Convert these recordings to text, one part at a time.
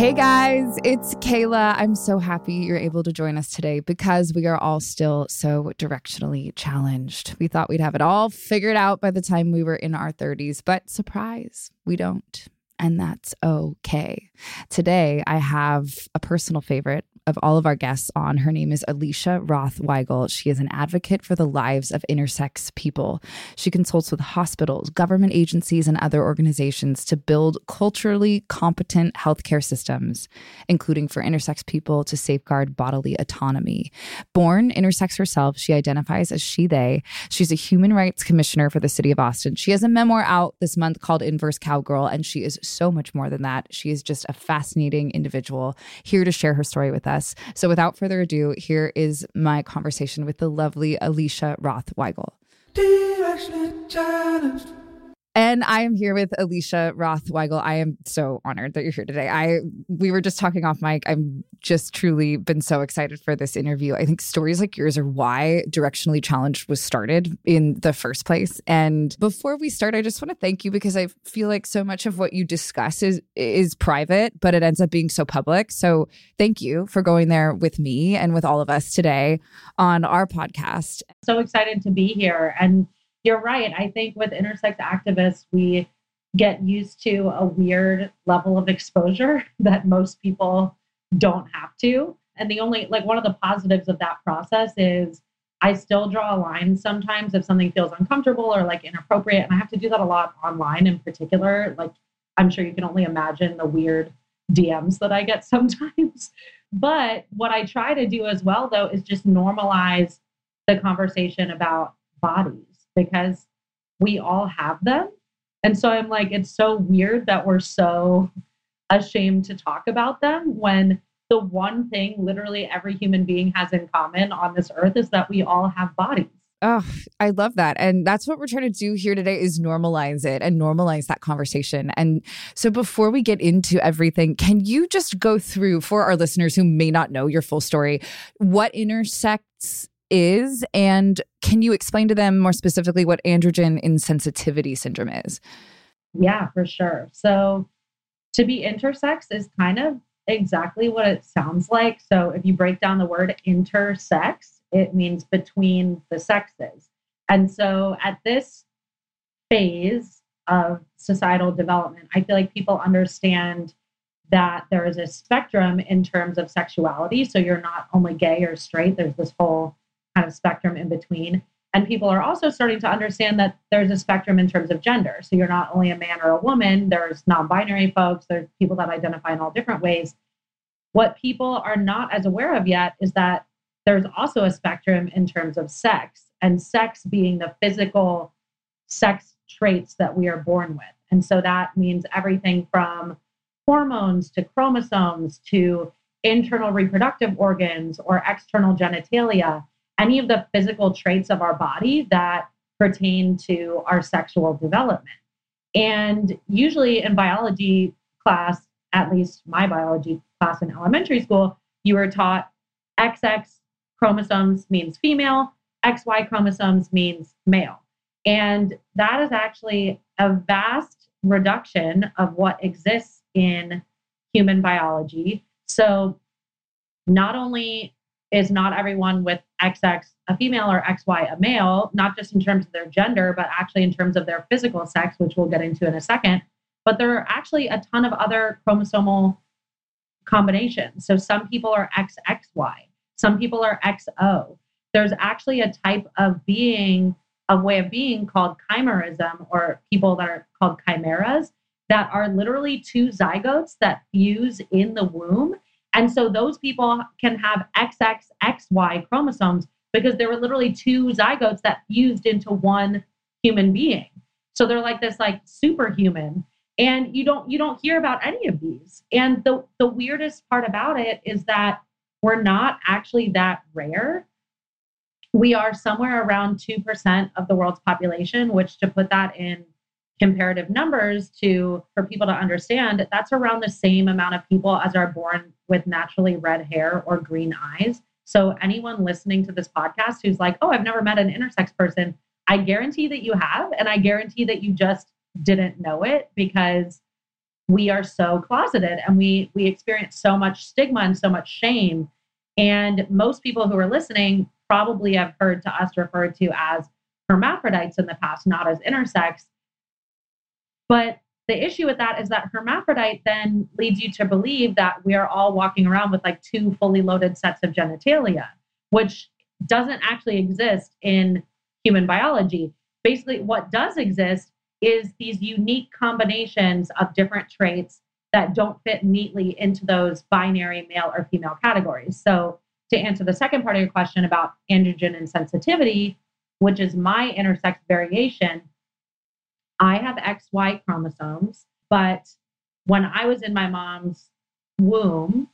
Hey guys, it's Kayla. I'm so happy you're able to join us today because we are all still so directionally challenged. We thought we'd have it all figured out by the time we were in our 30s, but surprise, we don't. And that's okay. Today, I have a personal favorite of all of our guests on. Her name is Alicia Roth Weigel. She is an advocate for the lives of intersex people. She consults with hospitals, government agencies, and other organizations to build culturally competent healthcare systems, including for intersex people to safeguard bodily autonomy. Born intersex herself, she identifies as she, they. She's a human rights commissioner for the city of Austin. She has a memoir out this month called Inverse Cowgirl, and she is so much more than that. She is just a fascinating individual here to share her story with us. So without further ado, here is my conversation with the lovely Alicia Roth Weigel. And I am here with Alicia Roth Weigel. I am so honored that you're here today. I we were just talking off mic. I'm just truly been so excited for this interview. I think stories like yours are why Directionally Challenged was started in the first place. And before we start, I just want to thank you because I feel like so much of what you discuss is is private, but it ends up being so public. So thank you for going there with me and with all of us today on our podcast. So excited to be here and you're right. I think with intersex activists, we get used to a weird level of exposure that most people don't have to. And the only, like, one of the positives of that process is I still draw a line sometimes if something feels uncomfortable or like inappropriate. And I have to do that a lot online in particular. Like, I'm sure you can only imagine the weird DMs that I get sometimes. But what I try to do as well, though, is just normalize the conversation about bodies because we all have them. And so I'm like, it's so weird that we're so ashamed to talk about them when the one thing literally every human being has in common on this earth is that we all have bodies. Oh, I love that. And that's what we're trying to do here today is normalize it and normalize that conversation. And so before we get into everything, can you just go through for our listeners who may not know your full story, what intersex is and can you explain to them more specifically what androgen insensitivity syndrome is? Yeah, for sure. So to be intersex is kind of exactly what it sounds like. So if you break down the word intersex, it means between the sexes. And so at this phase of societal development, I feel like people understand that there is a spectrum in terms of sexuality. So you're not only gay or straight, there's this whole kind of spectrum in between. And people are also starting to understand that there's a spectrum in terms of gender. So you're not only a man or a woman, there's non binary folks, there's people that identify in all different ways. What people are not as aware of yet is that there's also a spectrum in terms of sex, and sex being the physical sex traits that we are born with. And so that means everything from hormones to chromosomes to internal reproductive organs or external genitalia, any of the physical traits of our body that pertain to our sexual development. And usually in biology class, at least my biology class in elementary school, you were taught XX chromosomes means female, XY chromosomes means male. And that is actually a vast reduction of what exists in human biology. So, not only is not everyone with XX a female or XY a male, not just in terms of their gender, but actually in terms of their physical sex, which we'll get into in a second. But there are actually a ton of other chromosomal combinations. So, some people are XXY, some people are XO. There's actually a type of being, a way of being called chimerism, or people that are called chimeras, that are literally two zygotes that fuse in the womb. And so those people can have XXXY chromosomes because there were literally two zygotes that fused into one human being. So they're like this like superhuman and you don't you don't hear about any of these. And the the weirdest part about it is that we're not actually that rare. We are somewhere around 2% of the world's population, which to put that in comparative numbers to for people to understand, that's around the same amount of people as are born with naturally red hair or green eyes. So anyone listening to this podcast who's like, "Oh, I've never met an intersex person," I guarantee that you have and I guarantee that you just didn't know it because we are so closeted and we we experience so much stigma and so much shame and most people who are listening probably have heard to us referred to as hermaphrodites in the past not as intersex but the issue with that is that hermaphrodite then leads you to believe that we are all walking around with like two fully loaded sets of genitalia which doesn't actually exist in human biology basically what does exist is these unique combinations of different traits that don't fit neatly into those binary male or female categories. So, to answer the second part of your question about androgen insensitivity, which is my intersex variation, I have XY chromosomes, but when I was in my mom's womb,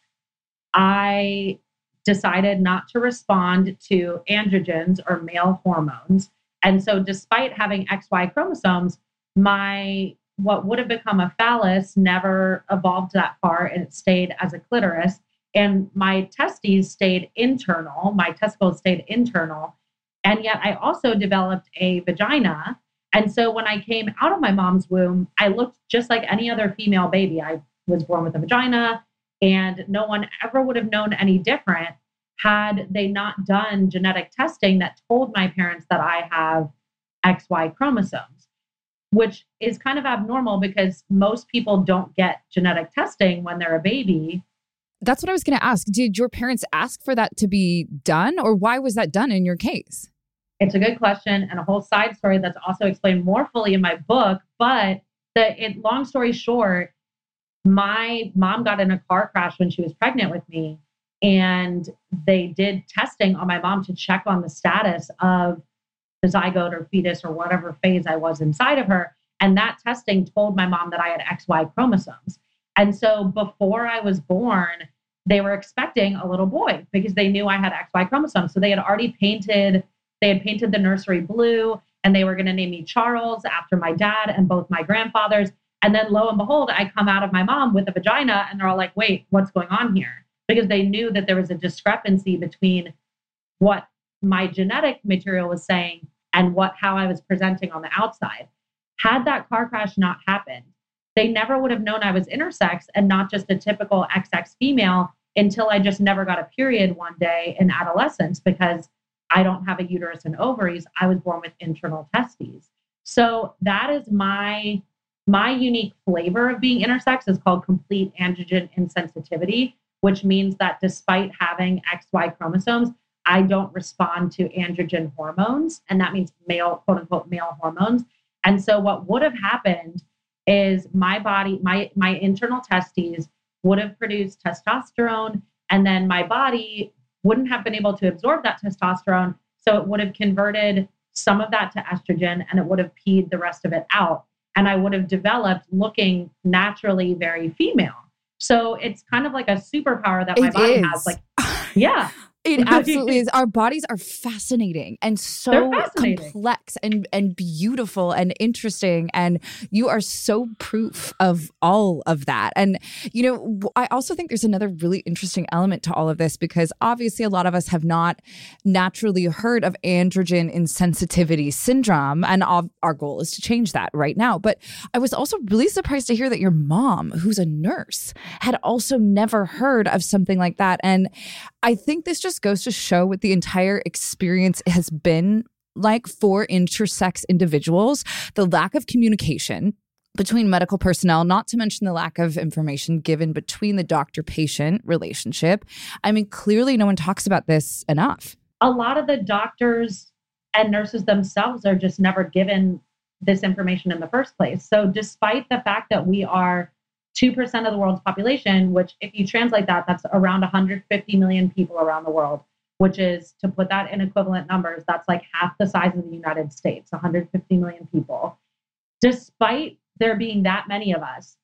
I decided not to respond to androgens or male hormones. And so, despite having XY chromosomes, my what would have become a phallus never evolved that far and it stayed as a clitoris and my testes stayed internal my testicles stayed internal and yet i also developed a vagina and so when i came out of my mom's womb i looked just like any other female baby i was born with a vagina and no one ever would have known any different had they not done genetic testing that told my parents that i have xy chromosomes which is kind of abnormal because most people don't get genetic testing when they're a baby. That's what I was going to ask. Did your parents ask for that to be done, or why was that done in your case? It's a good question and a whole side story that's also explained more fully in my book. But the it, long story short, my mom got in a car crash when she was pregnant with me, and they did testing on my mom to check on the status of the zygote or fetus or whatever phase I was inside of her. And that testing told my mom that I had XY chromosomes. And so before I was born, they were expecting a little boy because they knew I had XY chromosomes. So they had already painted They had painted the nursery blue and they were going to name me Charles after my dad and both my grandfathers. And then lo and behold, I come out of my mom with a vagina and they're all like, wait, what's going on here? Because they knew that there was a discrepancy between what my genetic material was saying and what how I was presenting on the outside. Had that car crash not happened, they never would have known I was intersex and not just a typical XX female until I just never got a period one day in adolescence because I don't have a uterus and ovaries. I was born with internal testes. So that is my my unique flavor of being intersex is called complete androgen insensitivity, which means that despite having XY chromosomes, I don't respond to androgen hormones. And that means male, quote unquote, male hormones. And so what would have happened is my body, my my internal testes would have produced testosterone, and then my body wouldn't have been able to absorb that testosterone. So it would have converted some of that to estrogen and it would have peed the rest of it out. And I would have developed looking naturally very female. So it's kind of like a superpower that my It body is. has. Like, yeah. It absolutely is. Our bodies are fascinating and so fascinating. complex and and beautiful and interesting. And you are so proof of all of that. And you know, I also think there's another really interesting element to all of this because obviously a lot of us have not naturally heard of androgen insensitivity syndrome, and our, our goal is to change that right now. But I was also really surprised to hear that your mom, who's a nurse, had also never heard of something like that. And I think this just goes to show what the entire experience has been like for intersex individuals the lack of communication between medical personnel, not to mention the lack of information given between the doctor patient relationship. I mean, clearly, no one talks about this enough. a lot of the doctors and nurses themselves are just never given this information in the first place. So, despite the fact that we are 2% of the world's population, which, if you translate that, that's around 150 million people around the world, which is to put that in equivalent numbers, that's like half the size of the United States, 150 million people. Despite there being that many of us,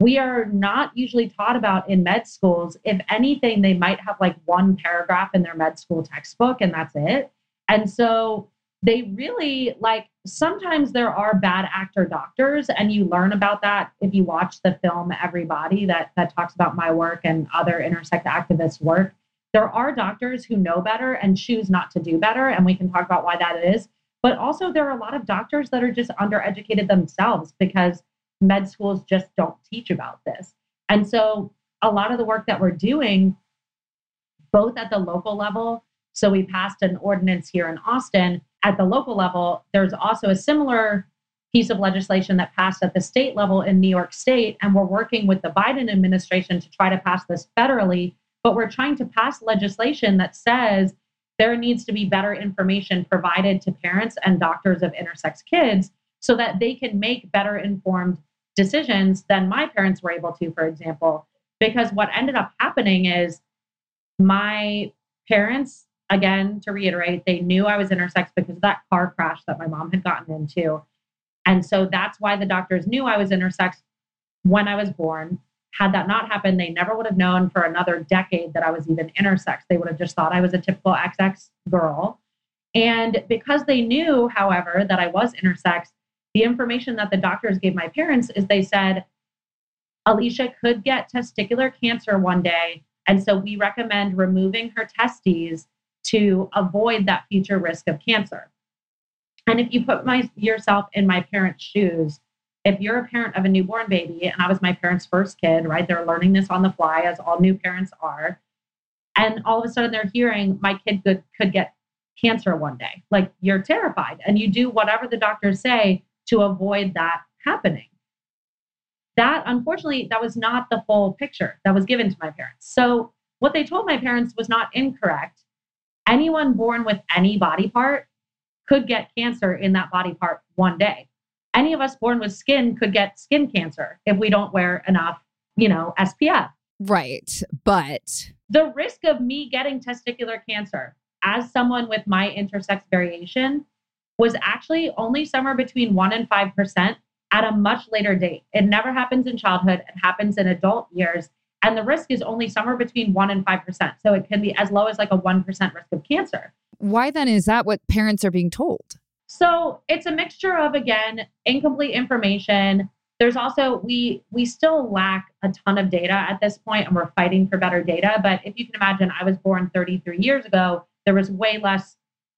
we are not usually taught about in med schools. If anything, they might have like one paragraph in their med school textbook and that's it. And so they really like sometimes there are bad actor doctors and you learn about that if you watch the film Everybody that that talks about my work and other intersex activists work. There are doctors who know better and choose not to do better and we can talk about why that is. But also there are a lot of doctors that are just undereducated themselves because med schools just don't teach about this. And so a lot of the work that we're doing, both at the local level, so we passed an ordinance here in Austin. At the local level, there's also a similar piece of legislation that passed at the state level in New York State. And we're working with the Biden administration to try to pass this federally. But we're trying to pass legislation that says there needs to be better information provided to parents and doctors of intersex kids so that they can make better informed decisions than my parents were able to, for example. Because what ended up happening is my parents, again, to reiterate, they knew I was intersex because of that car crash that my mom had gotten into. And so that's why the doctors knew I was intersex when I was born. Had that not happened, they never would have known for another decade that I was even intersex. They would have just thought I was a typical XX girl. And because they knew, however, that I was intersex, the information that the doctors gave my parents is they said, Alicia could get testicular cancer one day. And so we recommend removing her testes to avoid that future risk of cancer. And if you put my, yourself in my parents' shoes, if you're a parent of a newborn baby, and I was my parents' first kid, right? They're learning this on the fly, as all new parents are. And all of a sudden they're hearing my kid could, could get cancer one day. Like you're terrified and you do whatever the doctors say to avoid that happening. That unfortunately, that was not the full picture that was given to my parents. So what they told my parents was not incorrect. Anyone born with any body part could get cancer in that body part one day. Any of us born with skin could get skin cancer if we don't wear enough, you know, SPF. Right. But The risk of me getting testicular cancer as someone with my intersex variation was actually only somewhere between 1 and 5% at a much later date. It never happens in childhood, it happens in adult years. And the risk is only somewhere between 1 and 5%. So it can be as low as like a 1% risk of cancer. why then is that what parents are being told? So it's a mixture of again incomplete information. There's also we we still lack a ton of data at this point, and we're fighting for better data. But if you can imagine, I was born 33 years ago. There was way less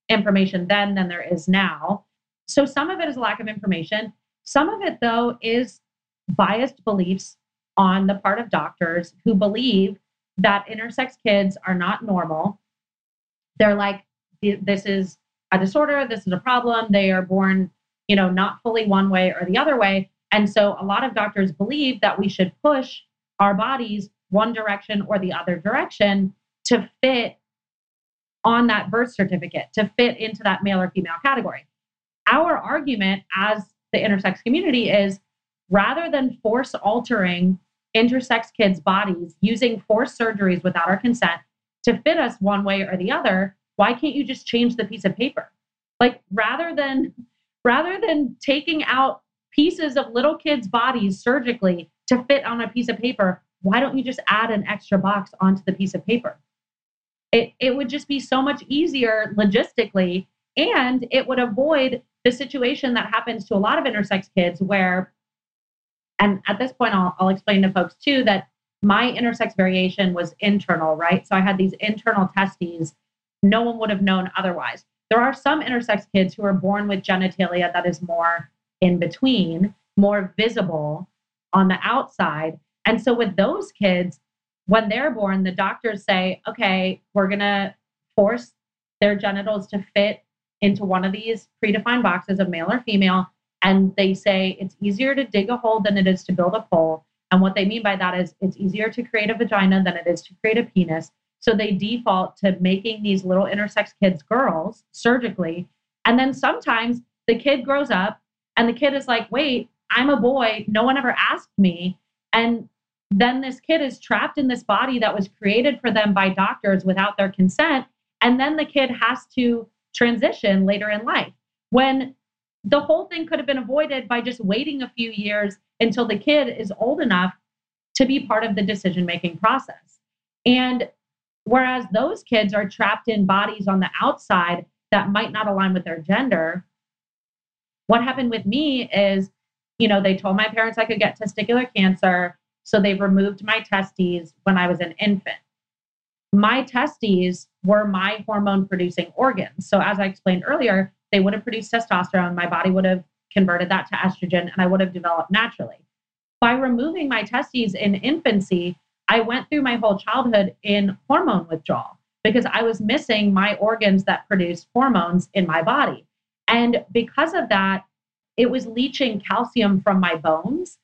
information then than there is now. So some of it is a lack of information. Some of it, though, is biased beliefs on the part of doctors who believe that intersex kids are not normal. They're like, this is a disorder, this is a problem. They are born, you know, not fully one way or the other way. And so a lot of doctors believe that we should push our bodies one direction or the other direction to fit on that birth certificate, to fit into that male or female category. Our argument as the intersex community is rather than force altering intersex kids' bodies using forced surgeries without our consent to fit us one way or the other, why can't you just change the piece of paper? Like rather than rather than taking out pieces of little kids' bodies surgically to fit on a piece of paper, why don't you just add an extra box onto the piece of paper? It, it would just be so much easier logistically, and it would avoid the situation that happens to a lot of intersex kids where, and at this point, I'll, I'll explain to folks too that my intersex variation was internal, right? So I had these internal testes. No one would have known otherwise. There are some intersex kids who are born with genitalia that is more in between, more visible on the outside. And so with those kids, when they're born, the doctors say, okay, we're going to force their genitals to fit into one of these predefined boxes of male or female. And they say it's easier to dig a hole than it is to build a pole. And what they mean by that is it's easier to create a vagina than it is to create a penis. So they default to making these little intersex kids girls surgically. And then sometimes the kid grows up and the kid is like, wait, I'm a boy. No one ever asked me. And then this kid is trapped in this body that was created for them by doctors without their consent. And then the kid has to transition later in life when the whole thing could have been avoided by just waiting a few years until the kid is old enough to be part of the decision making process. And whereas those kids are trapped in bodies on the outside that might not align with their gender, what happened with me is, you know, they told my parents I could get testicular cancer. So they removed my testes when I was an infant. My testes were my hormone producing organs. So, as I explained earlier, they would have produced testosterone. My body would have converted that to estrogen and I would have developed naturally. By removing my testes in infancy, I went through my whole childhood in hormone withdrawal because I was missing my organs that produce hormones in my body. And because of that, it was leaching calcium from my bones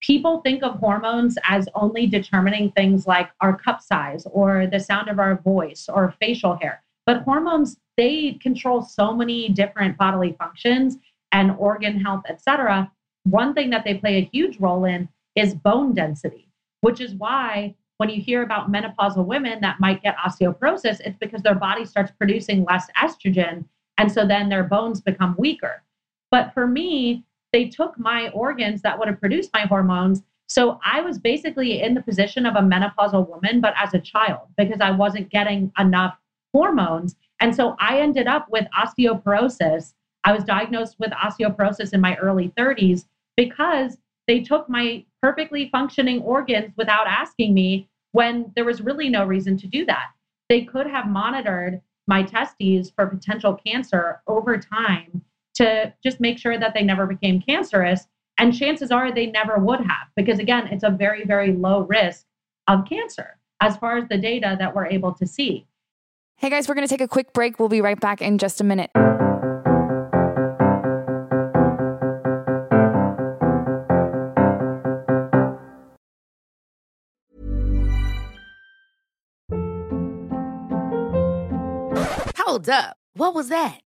people think of hormones as only determining things like our cup size or the sound of our voice or facial hair. But hormones, they control so many different bodily functions and organ health, etc. One thing that they play a huge role in is bone density, which is why when you hear about menopausal women that might get osteoporosis, it's because their body starts producing less estrogen. And so then their bones become weaker. But for me, they took my organs that would have produced my hormones. So I was basically in the position of a menopausal woman, but as a child because I wasn't getting enough hormones. And so I ended up with osteoporosis. I was diagnosed with osteoporosis in my early 30s because they took my perfectly functioning organs without asking me when there was really no reason to do that. They could have monitored my testes for potential cancer over time to just make sure that they never became cancerous. And chances are they never would have, because again, it's a very, very low risk of cancer as far as the data that we're able to see. Hey guys, we're going to take a quick break. We'll be right back in just a minute. Hold up. What was that?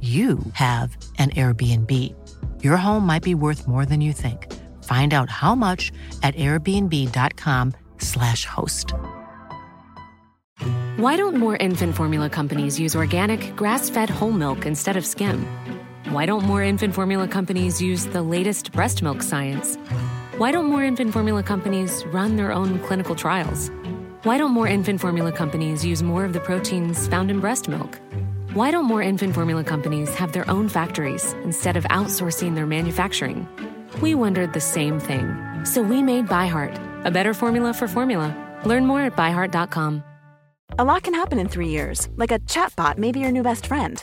you have an Airbnb. Your home might be worth more than you think. Find out how much at airbnb.com/slash host. Why don't more infant formula companies use organic, grass fed whole milk instead of skim? Why don't more infant formula companies use the latest breast milk science? Why don't more infant formula companies run their own clinical trials? Why don't more infant formula companies use more of the proteins found in breast milk? Why don't more infant formula companies have their own factories instead of outsourcing their manufacturing? We wondered the same thing. So we made ByHeart, a better formula for formula. Learn more at byheart.com. A lot can happen in three years, like a chatbot may be your new best friend.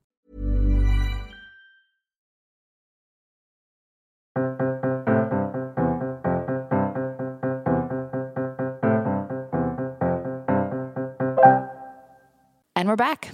And we're back.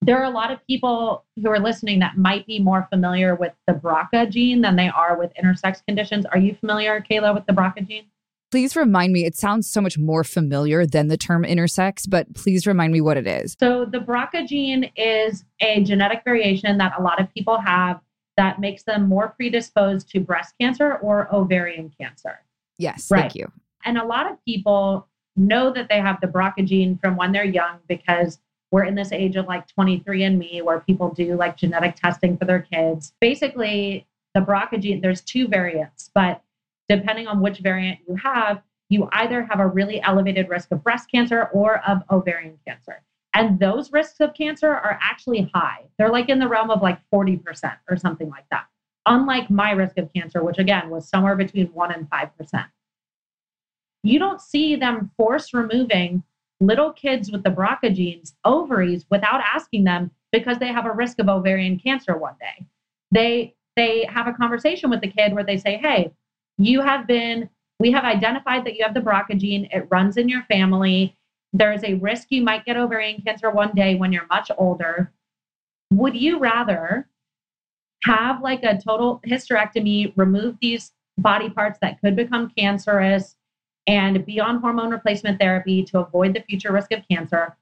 There are a lot of people who are listening that might be more familiar with the BRCA gene than they are with intersex conditions. Are you familiar, Kayla, with the BRCA gene? Please remind me, it sounds so much more familiar than the term intersex, but please remind me what it is. So, the BRCA gene is a genetic variation that a lot of people have that makes them more predisposed to breast cancer or ovarian cancer. Yes, Right. thank you. And a lot of people know that they have the BRCA gene from when they're young because we're in this age of like 23andMe where people do like genetic testing for their kids. Basically, the BRCA gene, there's two variants, but depending on which variant you have, you either have a really elevated risk of breast cancer or of ovarian cancer. And those risks of cancer are actually high. They're like in the realm of like 40% or something like that. Unlike my risk of cancer, which again was somewhere between 1 and 5%. You don't see them force removing little kids with the BRCA genes ovaries without asking them because they have a risk of ovarian cancer one day. They they have a conversation with the kid where they say, "Hey, you have been we have identified that you have the BRCA gene. It runs in your family. There's a risk you might get ovarian cancer one day when you're much older. Would you rather have like a total hysterectomy, remove these body parts that could become cancerous and be on hormone replacement therapy to avoid the future risk of cancer?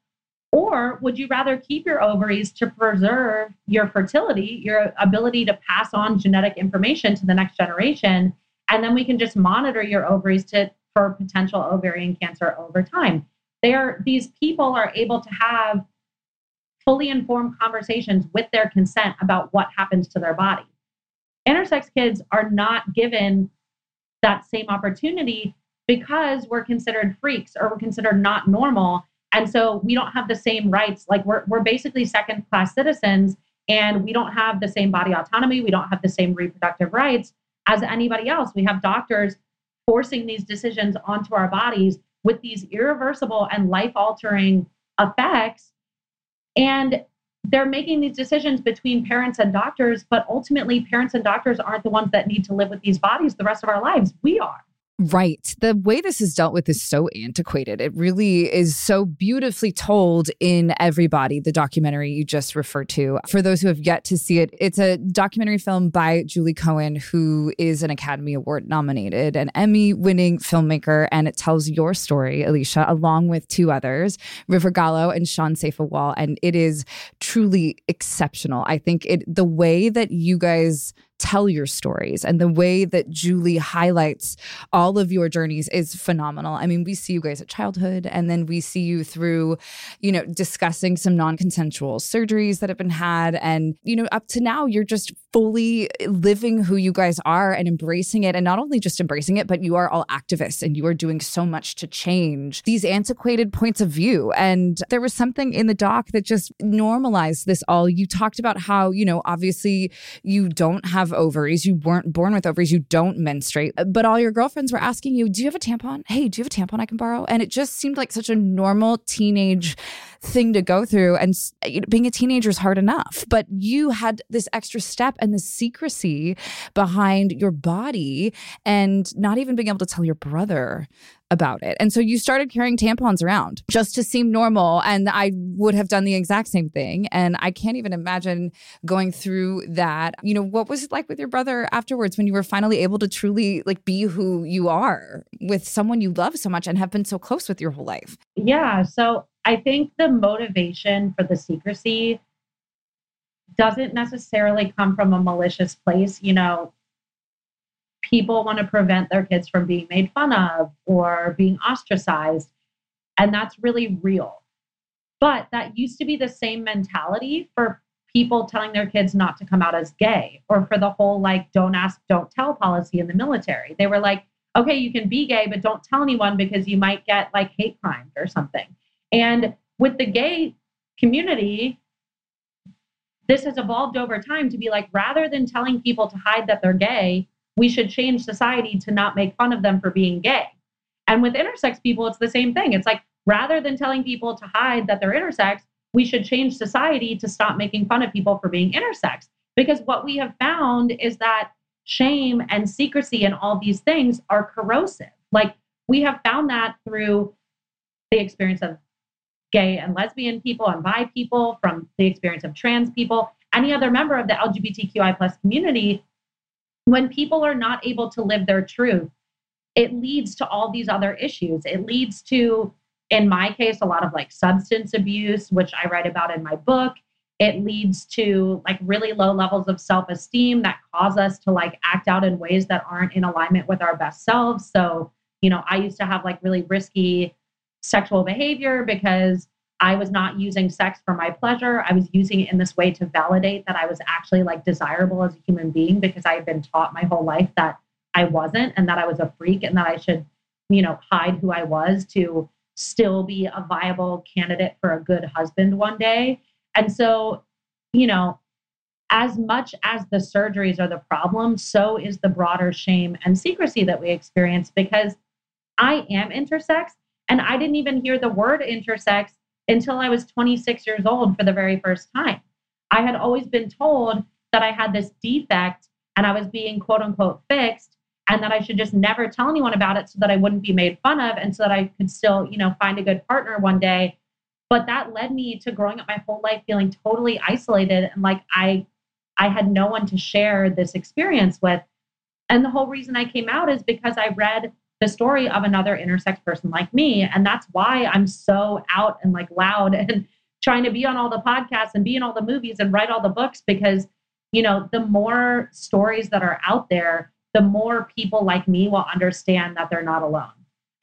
Or would you rather keep your ovaries to preserve your fertility, your ability to pass on genetic information to the next generation? And then we can just monitor your ovaries to, for potential ovarian cancer over time. They are, these people are able to have fully informed conversations with their consent about what happens to their body. Intersex kids are not given that same opportunity because we're considered freaks or we're considered not normal. And so we don't have the same rights. Like we're, we're basically second class citizens and we don't have the same body autonomy. We don't have the same reproductive rights as anybody else. We have doctors forcing these decisions onto our bodies with these irreversible and life altering effects. And they're making these decisions between parents and doctors, but ultimately, parents and doctors aren't the ones that need to live with these bodies the rest of our lives. We are. Right. The way this is dealt with is so antiquated. It really is so beautifully told in Everybody, the documentary you just referred to. For those who have yet to see it, it's a documentary film by Julie Cohen, who is an Academy Award nominated and Emmy winning filmmaker. And it tells your story, Alicia, along with two others, River Gallo and Sean Saifa And it is truly exceptional. I think it the way that you guys tell your stories. And the way that Julie highlights all of your journeys is phenomenal. I mean, we see you guys at childhood, and then we see you through, you know, discussing some non consensual surgeries that have been had. And, you know, up to now, you're just fully living who you guys are and embracing it. And not only just embracing it, but you are all activists and you are doing so much to change these antiquated points of view. And there was something in the doc that just normalized this all. You talked about how, you know, obviously you don't have ovaries, you weren't born with ovaries, you don't menstruate, but all your girlfriends were asking you, Do you have a tampon? Hey, do you have a tampon I can borrow? And it just seemed like such a normal teenage thing to go through. And you know, being a teenager is hard enough, but you had this extra step and the secrecy behind your body and not even being able to tell your brother about it. And so you started carrying tampons around just to seem normal. And I would have done the exact same thing. And I can't even imagine going through that. You know, what was it like with your brother afterwards when you were finally able to truly like be who you are with someone you love so much and have been so close with your whole life? Yeah. So I think the motivation for the secrecy doesn't necessarily come from a malicious place. You know, people want to prevent their kids from being made fun of or being ostracized. And that's really real. But that used to be the same mentality for people telling their kids not to come out as gay or for the whole like don't ask, don't tell policy in the military. They were like, okay, you can be gay, but don't tell anyone because you might get like hate crimes or something. And with the gay community, this has evolved over time to be like rather than telling people to hide that they're gay, we should change society to not make fun of them for being gay. And with intersex people, it's the same thing. It's like rather than telling people to hide that they're intersex, we should change society to stop making fun of people for being intersex. Because what we have found is that shame and secrecy and all these things are corrosive. Like we have found that through the experience of gay and lesbian people and bi people, from the experience of trans people, any other member of the LGBTQI plus community, when people are not able to live their truth, it leads to all these other issues. It leads to, in my case, a lot of like substance abuse, which I write about in my book. It leads to like really low levels of self esteem that cause us to like act out in ways that aren't in alignment with our best selves. So, you know, I used to have like really risky sexual behavior because I was not using sex for my pleasure. I was using it in this way to validate that I was actually like desirable as a human being because I had been taught my whole life that I wasn't and that I was a freak and that I should, you know, hide who I was to still be a viable candidate for a good husband one day. And so, you know, as much as the surgeries are the problem, so is the broader shame and secrecy that we experience because I am intersex and I didn't even hear the word intersex until I was 26 years old for the very first time. I had always been told that I had this defect and I was being quote unquote fixed and that I should just never tell anyone about it so that I wouldn't be made fun of and so that I could still, you know, find a good partner one day. But that led me to growing up my whole life feeling totally isolated and like I I had no one to share this experience with. And the whole reason I came out is because I read the story of another intersex person like me. And that's why I'm so out and like loud and trying to be on all the podcasts and be in all the movies and write all the books because, you know, the more stories that are out there, the more people like me will understand that they're not alone.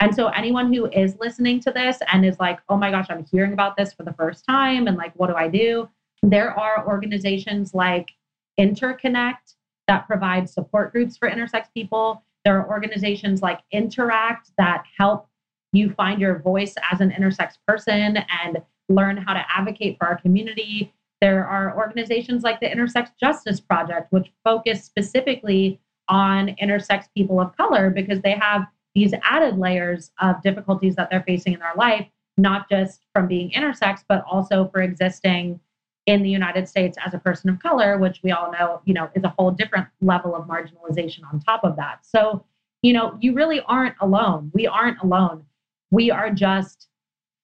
And so, anyone who is listening to this and is like, oh my gosh, I'm hearing about this for the first time, and like, what do I do? There are organizations like Interconnect that provide support groups for intersex people. There are organizations like Interact that help you find your voice as an intersex person and learn how to advocate for our community. There are organizations like the Intersex Justice Project, which focus specifically on intersex people of color because they have these added layers of difficulties that they're facing in their life, not just from being intersex, but also for existing in the United States as a person of color, which we all know, you know, is a whole different level of marginalization on top of that. So you know, you really aren't alone. We aren't alone. We are just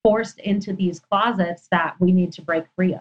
forced into these closets that we need to break free of.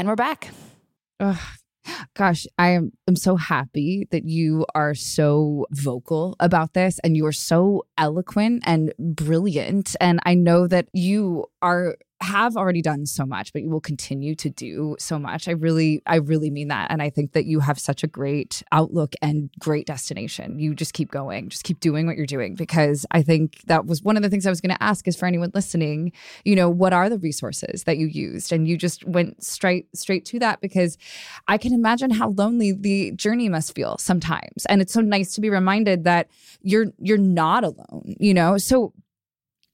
And we're back. Ugh. Gosh, I am I'm so happy that you are so vocal about this and you are so eloquent and brilliant. And I know that you are have already done so much, but you will continue to do so much. I really, I really mean that. And I think that you have such a great outlook and great destination. You just keep going, just keep doing what you're doing because I think that was one of the things I was going to ask is for anyone listening, you know, what are the resources that you used? And you just went straight, straight to that because I can imagine how lonely the journey must feel sometimes. And it's so nice to be reminded that you're, you're not alone, you know? So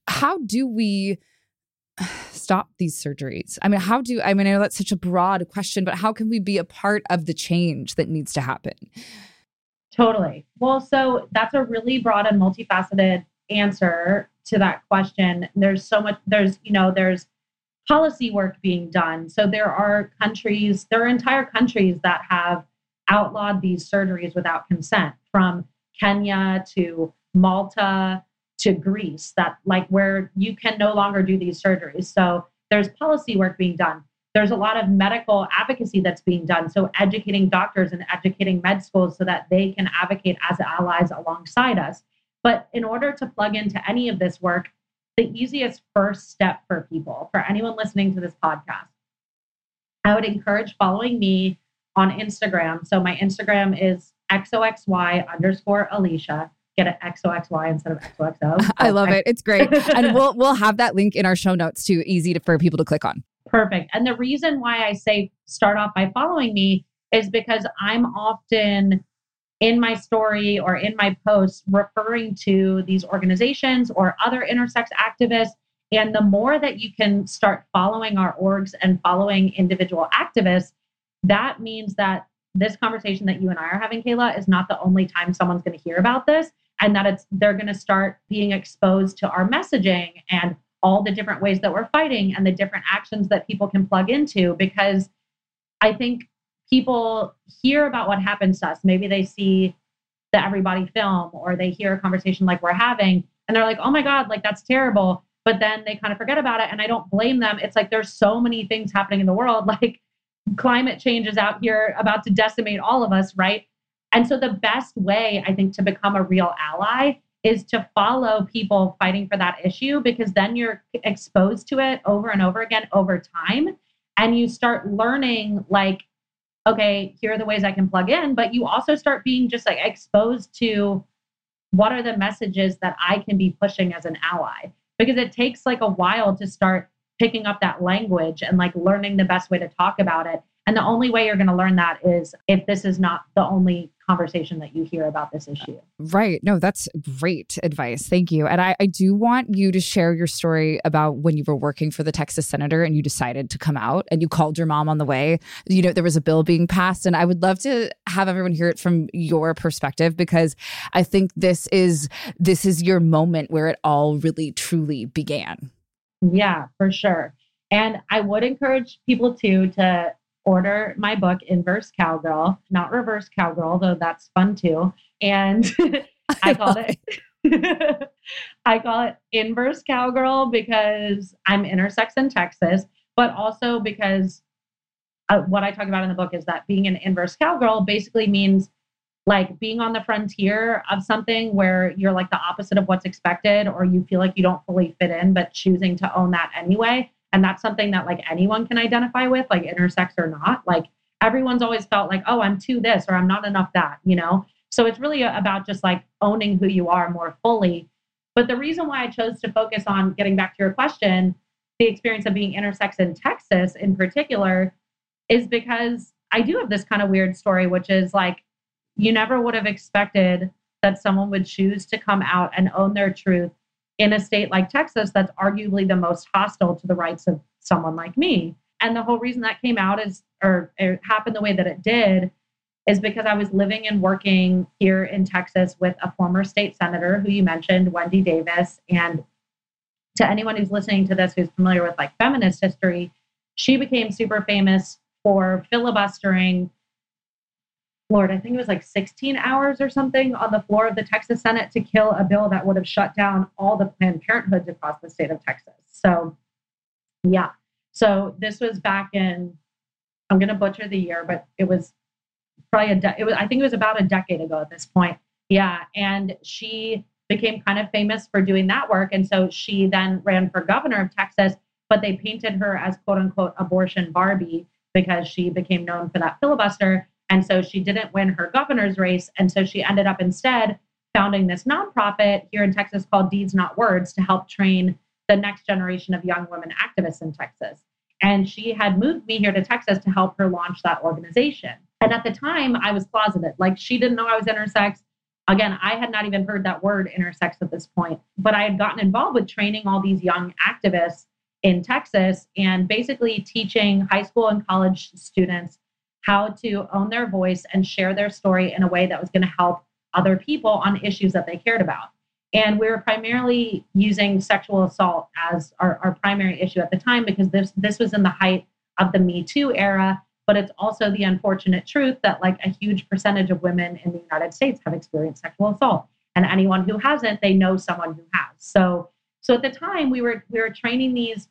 how do we, stop these surgeries? I mean, how do I mean, I know that's such a broad question, but how can we be a part of the change that needs to happen? Totally. Well, so that's a really broad and multifaceted answer to that question. There's so much, there's, you know, there's policy work being done. So there are countries, there are entire countries that have outlawed these surgeries without consent, from Kenya to Malta to Greece that like where you can no longer do these surgeries. So there's policy work being done. There's a lot of medical advocacy that's being done. So educating doctors and educating med schools so that they can advocate as allies alongside us. But in order to plug into any of this work, the easiest first step for people, for anyone listening to this podcast, I would encourage following me on Instagram. So my Instagram is XOXY underscore Alicia get an XOXY instead of XOXO. I love it. It's great. and we'll we'll have that link in our show notes too, easy to, for people to click on. Perfect. And the reason why I say start off by following me is because I'm often in my story or in my posts referring to these organizations or other intersex activists. And the more that you can start following our orgs and following individual activists, that means that this conversation that you and I are having, Kayla, is not the only time someone's going to hear about this and that it's they're going to start being exposed to our messaging and all the different ways that we're fighting and the different actions that people can plug into because i think people hear about what happens to us. Maybe they see the everybody film or they hear a conversation like we're having and they're like oh my god like that's terrible. But then they kind of forget about it and i don't blame them. It's like there's so many things happening in the world. Like climate change is out here about to decimate all of us right and so the best way, I think, to become a real ally is to follow people fighting for that issue because then you're exposed to it over and over again over time. And you start learning, like, okay, here are the ways I can plug in. But you also start being just like exposed to what are the messages that I can be pushing as an ally? Because it takes like a while to start picking up that language and like learning the best way to talk about it. And the only way you're going to learn that is if this is not the only conversation that you hear about this issue. Right. No, that's great advice. Thank you. And I, I do want you to share your story about when you were working for the Texas senator and you decided to come out and you called your mom on the way. You know, there was a bill being passed. And I would love to have everyone hear it from your perspective because I think this is this is your moment where it all really truly began. Yeah, for sure. And I would encourage people too to order my book, Inverse Cowgirl, not Reverse Cowgirl, though that's fun too. And I called it. I call it inverse cowgirl because I'm intersex in Texas, but also because uh, what I talk about in the book is that being an inverse cowgirl basically means like being on the frontier of something where you're like the opposite of what's expected or you feel like you don't fully fit in, but choosing to own that anyway. And that's something that like anyone can identify with, like intersex or not. Like everyone's always felt like, oh, I'm too this or I'm not enough that, you know? So it's really about just like owning who you are more fully. But the reason why I chose to focus on getting back to your question, the experience of being intersex in Texas in particular, is because I do have this kind of weird story, which is like, you never would have expected that someone would choose to come out and own their truth in a state like Texas that's arguably the most hostile to the rights of someone like me. And the whole reason that came out is, or it happened the way that it did, is because I was living and working here in Texas with a former state senator who you mentioned, Wendy Davis. And to anyone who's listening to this who's familiar with like feminist history, she became super famous for filibustering Lord, I think it was like 16 hours or something on the floor of the Texas Senate to kill a bill that would have shut down all the Planned Parenthoods across the state of Texas. So, yeah. So this was back in, I'm going to butcher the year, but it was probably a, de- it was, I think it was about a decade ago at this point. Yeah. And she became kind of famous for doing that work. And so she then ran for governor of Texas, but they painted her as quote unquote abortion Barbie because she became known for that filibuster. And so she didn't win her governor's race. And so she ended up instead founding this nonprofit here in Texas called Deeds Not Words to help train the next generation of young women activists in Texas. And she had moved me here to Texas to help her launch that organization. And at the time, I was closeted. Like she didn't know I was intersex. Again, I had not even heard that word intersex at this point, but I had gotten involved with training all these young activists in Texas and basically teaching high school and college students how to own their voice and share their story in a way that was going to help other people on issues that they cared about. And we were primarily using sexual assault as our, our primary issue at the time because this this was in the height of the Me Too era. But it's also the unfortunate truth that like a huge percentage of women in the United States have experienced sexual assault. And anyone who hasn't, they know someone who has. So so at the time we were we were training these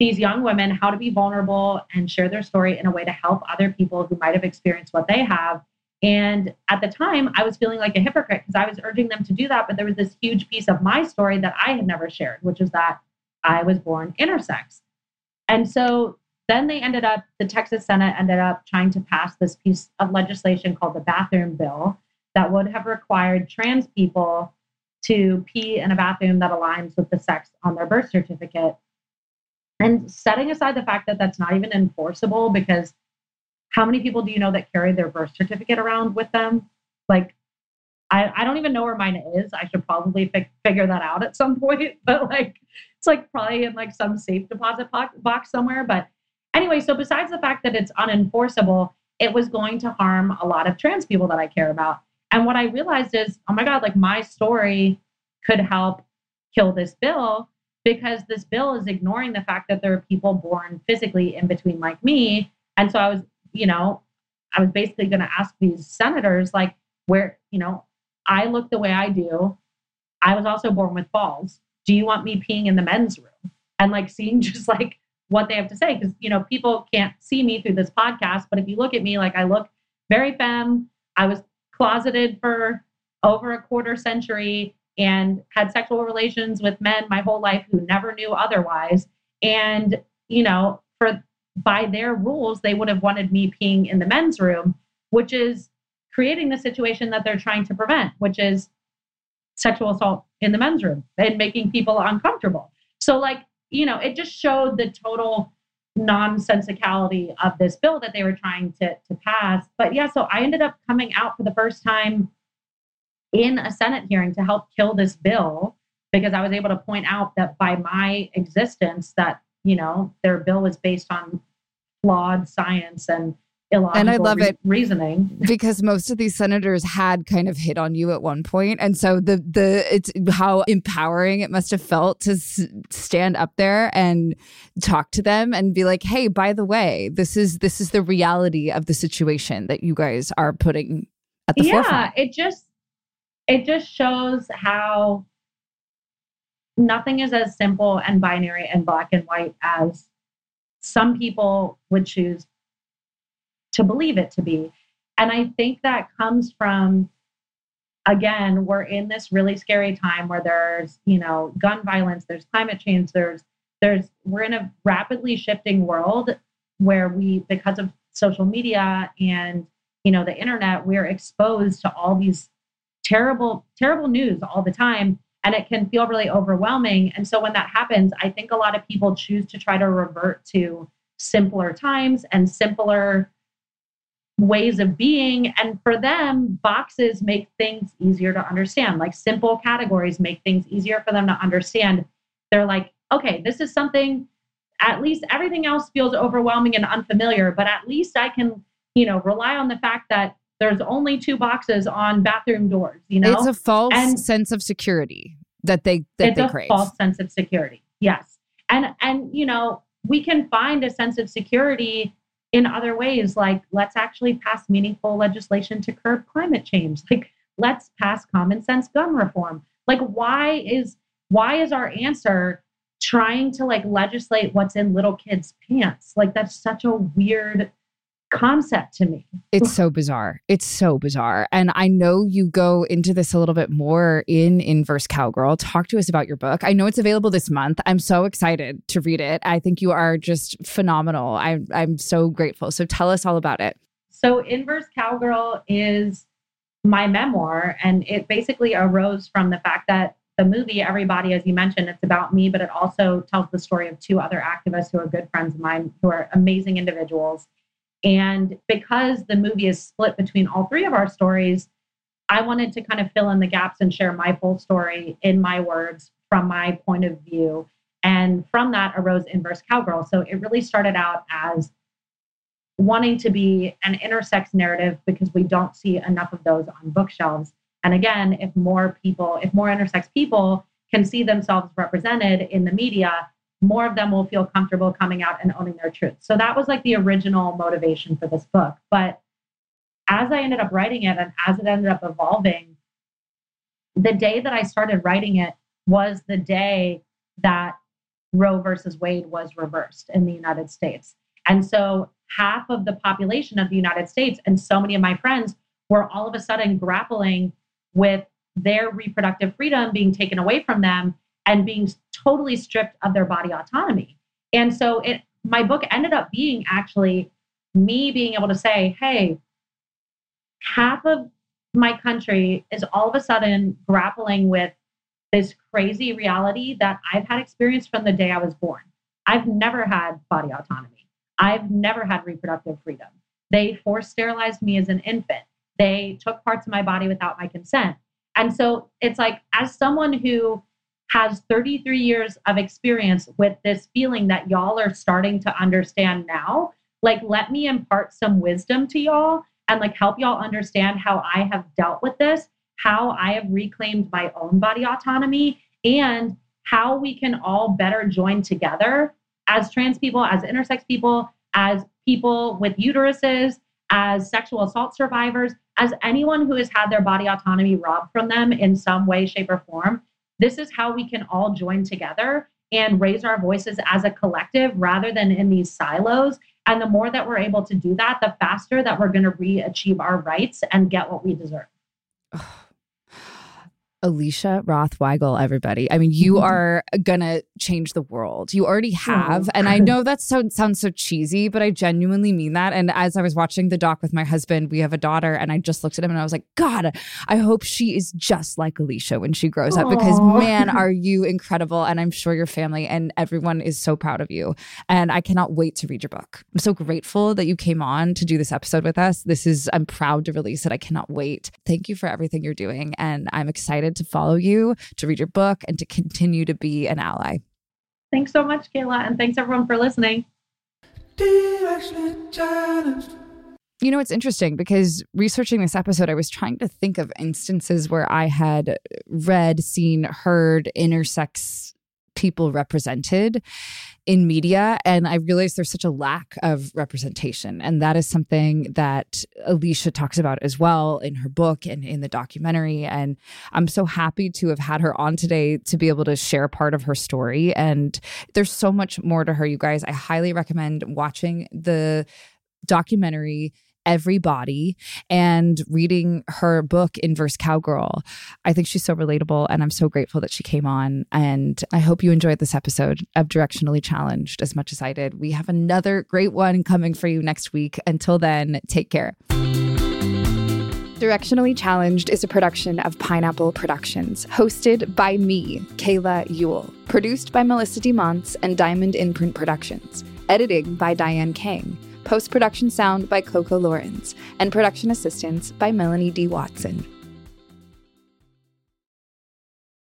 these young women how to be vulnerable and share their story in a way to help other people who might have experienced what they have. And at the time, I was feeling like a hypocrite because I was urging them to do that. But there was this huge piece of my story that I had never shared, which is that I was born intersex. And so then they ended up, the Texas Senate ended up trying to pass this piece of legislation called the bathroom bill that would have required trans people to pee in a bathroom that aligns with the sex on their birth certificate and setting aside the fact that that's not even enforceable, because how many people do you know that carry their birth certificate around with them? Like, I, I don't even know where mine is. I should probably fi- figure that out at some point. But like, it's like probably in like some safe deposit box somewhere. But anyway, so besides the fact that it's unenforceable, it was going to harm a lot of trans people that I care about. And what I realized is, oh my God, like my story could help kill this bill because this bill is ignoring the fact that there are people born physically in between like me. And so I was, you know, I was basically going to ask these senators, like, where, you know, I look the way I do. I was also born with balls. Do you want me peeing in the men's room? And like seeing just like what they have to say. Cause, you know, people can't see me through this podcast, but if you look at me, like I look very femme. I was closeted for over a quarter century and had sexual relations with men my whole life who never knew otherwise. And, you know, for by their rules, they would have wanted me peeing in the men's room, which is creating the situation that they're trying to prevent, which is sexual assault in the men's room and making people uncomfortable. So, like, you know, it just showed the total nonsensicality of this bill that they were trying to, to pass. But yeah, so I ended up coming out for the first time in a Senate hearing to help kill this bill because I was able to point out that by my existence that, you know, their bill was based on flawed science and illogical and I love re- it reasoning. because most of these senators had kind of hit on you at one point. And so the the it's how empowering it must have felt to s- stand up there and talk to them and be like hey by the way this is this is the reality of the situation that you guys are putting at the yeah, forefront. it just it just shows how nothing is as simple and binary and black and white as some people would choose to believe it to be. And I think that comes from, again, we're in this really scary time where there's, you know, gun violence, there's climate change, there's, there's, we're in a rapidly shifting world where we, because of social media and, you know, the internet, we're exposed to all these terrible, terrible news all the time. And it can feel really overwhelming. And so when that happens, I think a lot of people choose to try to revert to simpler times and simpler ways of being. And for them, boxes make things easier to understand. Like simple categories make things easier for them to understand. They're like, okay, this is something, at least everything else feels overwhelming and unfamiliar, but at least I can, you know, rely on the fact that there's only two boxes on bathroom doors, you know? it's a false And- sense of security that they that it's they a crave false sense of security. Yes. And and you know, we can find a sense of security in other ways like let's actually pass meaningful legislation to curb climate change. Like let's pass common sense gun reform. Like why is why is our answer trying to like legislate what's in little kids pants? Like that's such a weird concept to me. It's so bizarre. It's so bizarre. And I know you go into this a little bit more in Inverse Cowgirl. Talk to us about your book. I know it's available this month. I'm so excited to read it. I think you are just phenomenal. I, I'm so grateful. So tell us all about it. So, Inverse Cowgirl is my memoir, and it basically arose from the fact that the movie, Every Body, as you mentioned, it's about me, but it also tells the story of two other activists who are good friends of mine, who are amazing individuals. And because the movie is split between all three of our stories, I wanted to kind of fill in the gaps and share my full story in my words from my point of view. And from that arose Inverse Cowgirl. So it really started out as wanting to be an intersex narrative because we don't see enough of those on bookshelves. And again, if more people, if more intersex people can see themselves represented in the media, more of them will feel comfortable coming out and owning their truth. So that was like the original motivation for this book. But as I ended up writing it and as it ended up evolving, the day that I started writing it was the day that Roe versus Wade was reversed in the United States. And so half of the population of the United States and so many of my friends were all of a sudden grappling with their reproductive freedom being taken away from them and being totally stripped of their body autonomy. And so it my book ended up being actually me being able to say, hey, half of my country is all of a sudden grappling with this crazy reality that I've had experienced from the day I was born. I've never had body autonomy. I've never had reproductive freedom. They forced sterilized me as an infant. They took parts of my body without my consent. And so it's like, as someone who has 33 years of experience with this feeling that y'all are starting to understand now, like, let me impart some wisdom to y'all and like help y'all understand how I have dealt with this, how I have reclaimed my own body autonomy, and how we can all better join together as trans people, as intersex people, as people with uteruses, as sexual assault survivors, as anyone who has had their body autonomy robbed from them in some way, shape, or form. This is how we can all join together and raise our voices as a collective rather than in these silos. And the more that we're able to do that, the faster that we're going to re achieve our rights and get what we deserve. Alicia Roth Weigel, everybody. I mean, you Mm-hmm. are gonna change the world. You already have. And I know that so, sounds so cheesy, but I genuinely mean that. And as I was watching the doc with my husband, we have a daughter, and I just looked at him and I was like, God, I hope she is just like Alicia when she grows up because man, are you incredible. And I'm sure your family and everyone is so proud of you. And I cannot wait to read your book. I'm so grateful that you came on to do this episode with us. This is, I'm proud to release it. I cannot wait. Thank you for everything you're doing. And I'm excited to follow you, to read your book, and to continue to be an ally. Thanks so much, Kayla. And thanks everyone for listening. You know, it's interesting because researching this episode, I was trying to think of instances where I had read, seen, heard intersex people represented in media. And I realized there's such a lack of representation. And that is something that Alicia talks about as well in her book and in the documentary. And I'm so happy to have had her on today to be able to share part of her story. And there's so much more to her, you guys. I highly recommend watching the documentary Every Body and reading her book Inverse Cowgirl. I think she's so relatable and I'm so grateful that she came on and I hope you enjoyed this episode of Directionally Challenged as much as I did. We have another great one coming for you next week. Until then, take care. Directionally Challenged is a production of Pineapple Productions, hosted by me, Kayla Yule, produced by Melissa DeMonts and Diamond Imprint Productions, editing by Diane Kang, post production sound by Coco Lawrence, and production assistance by Melanie D. Watson.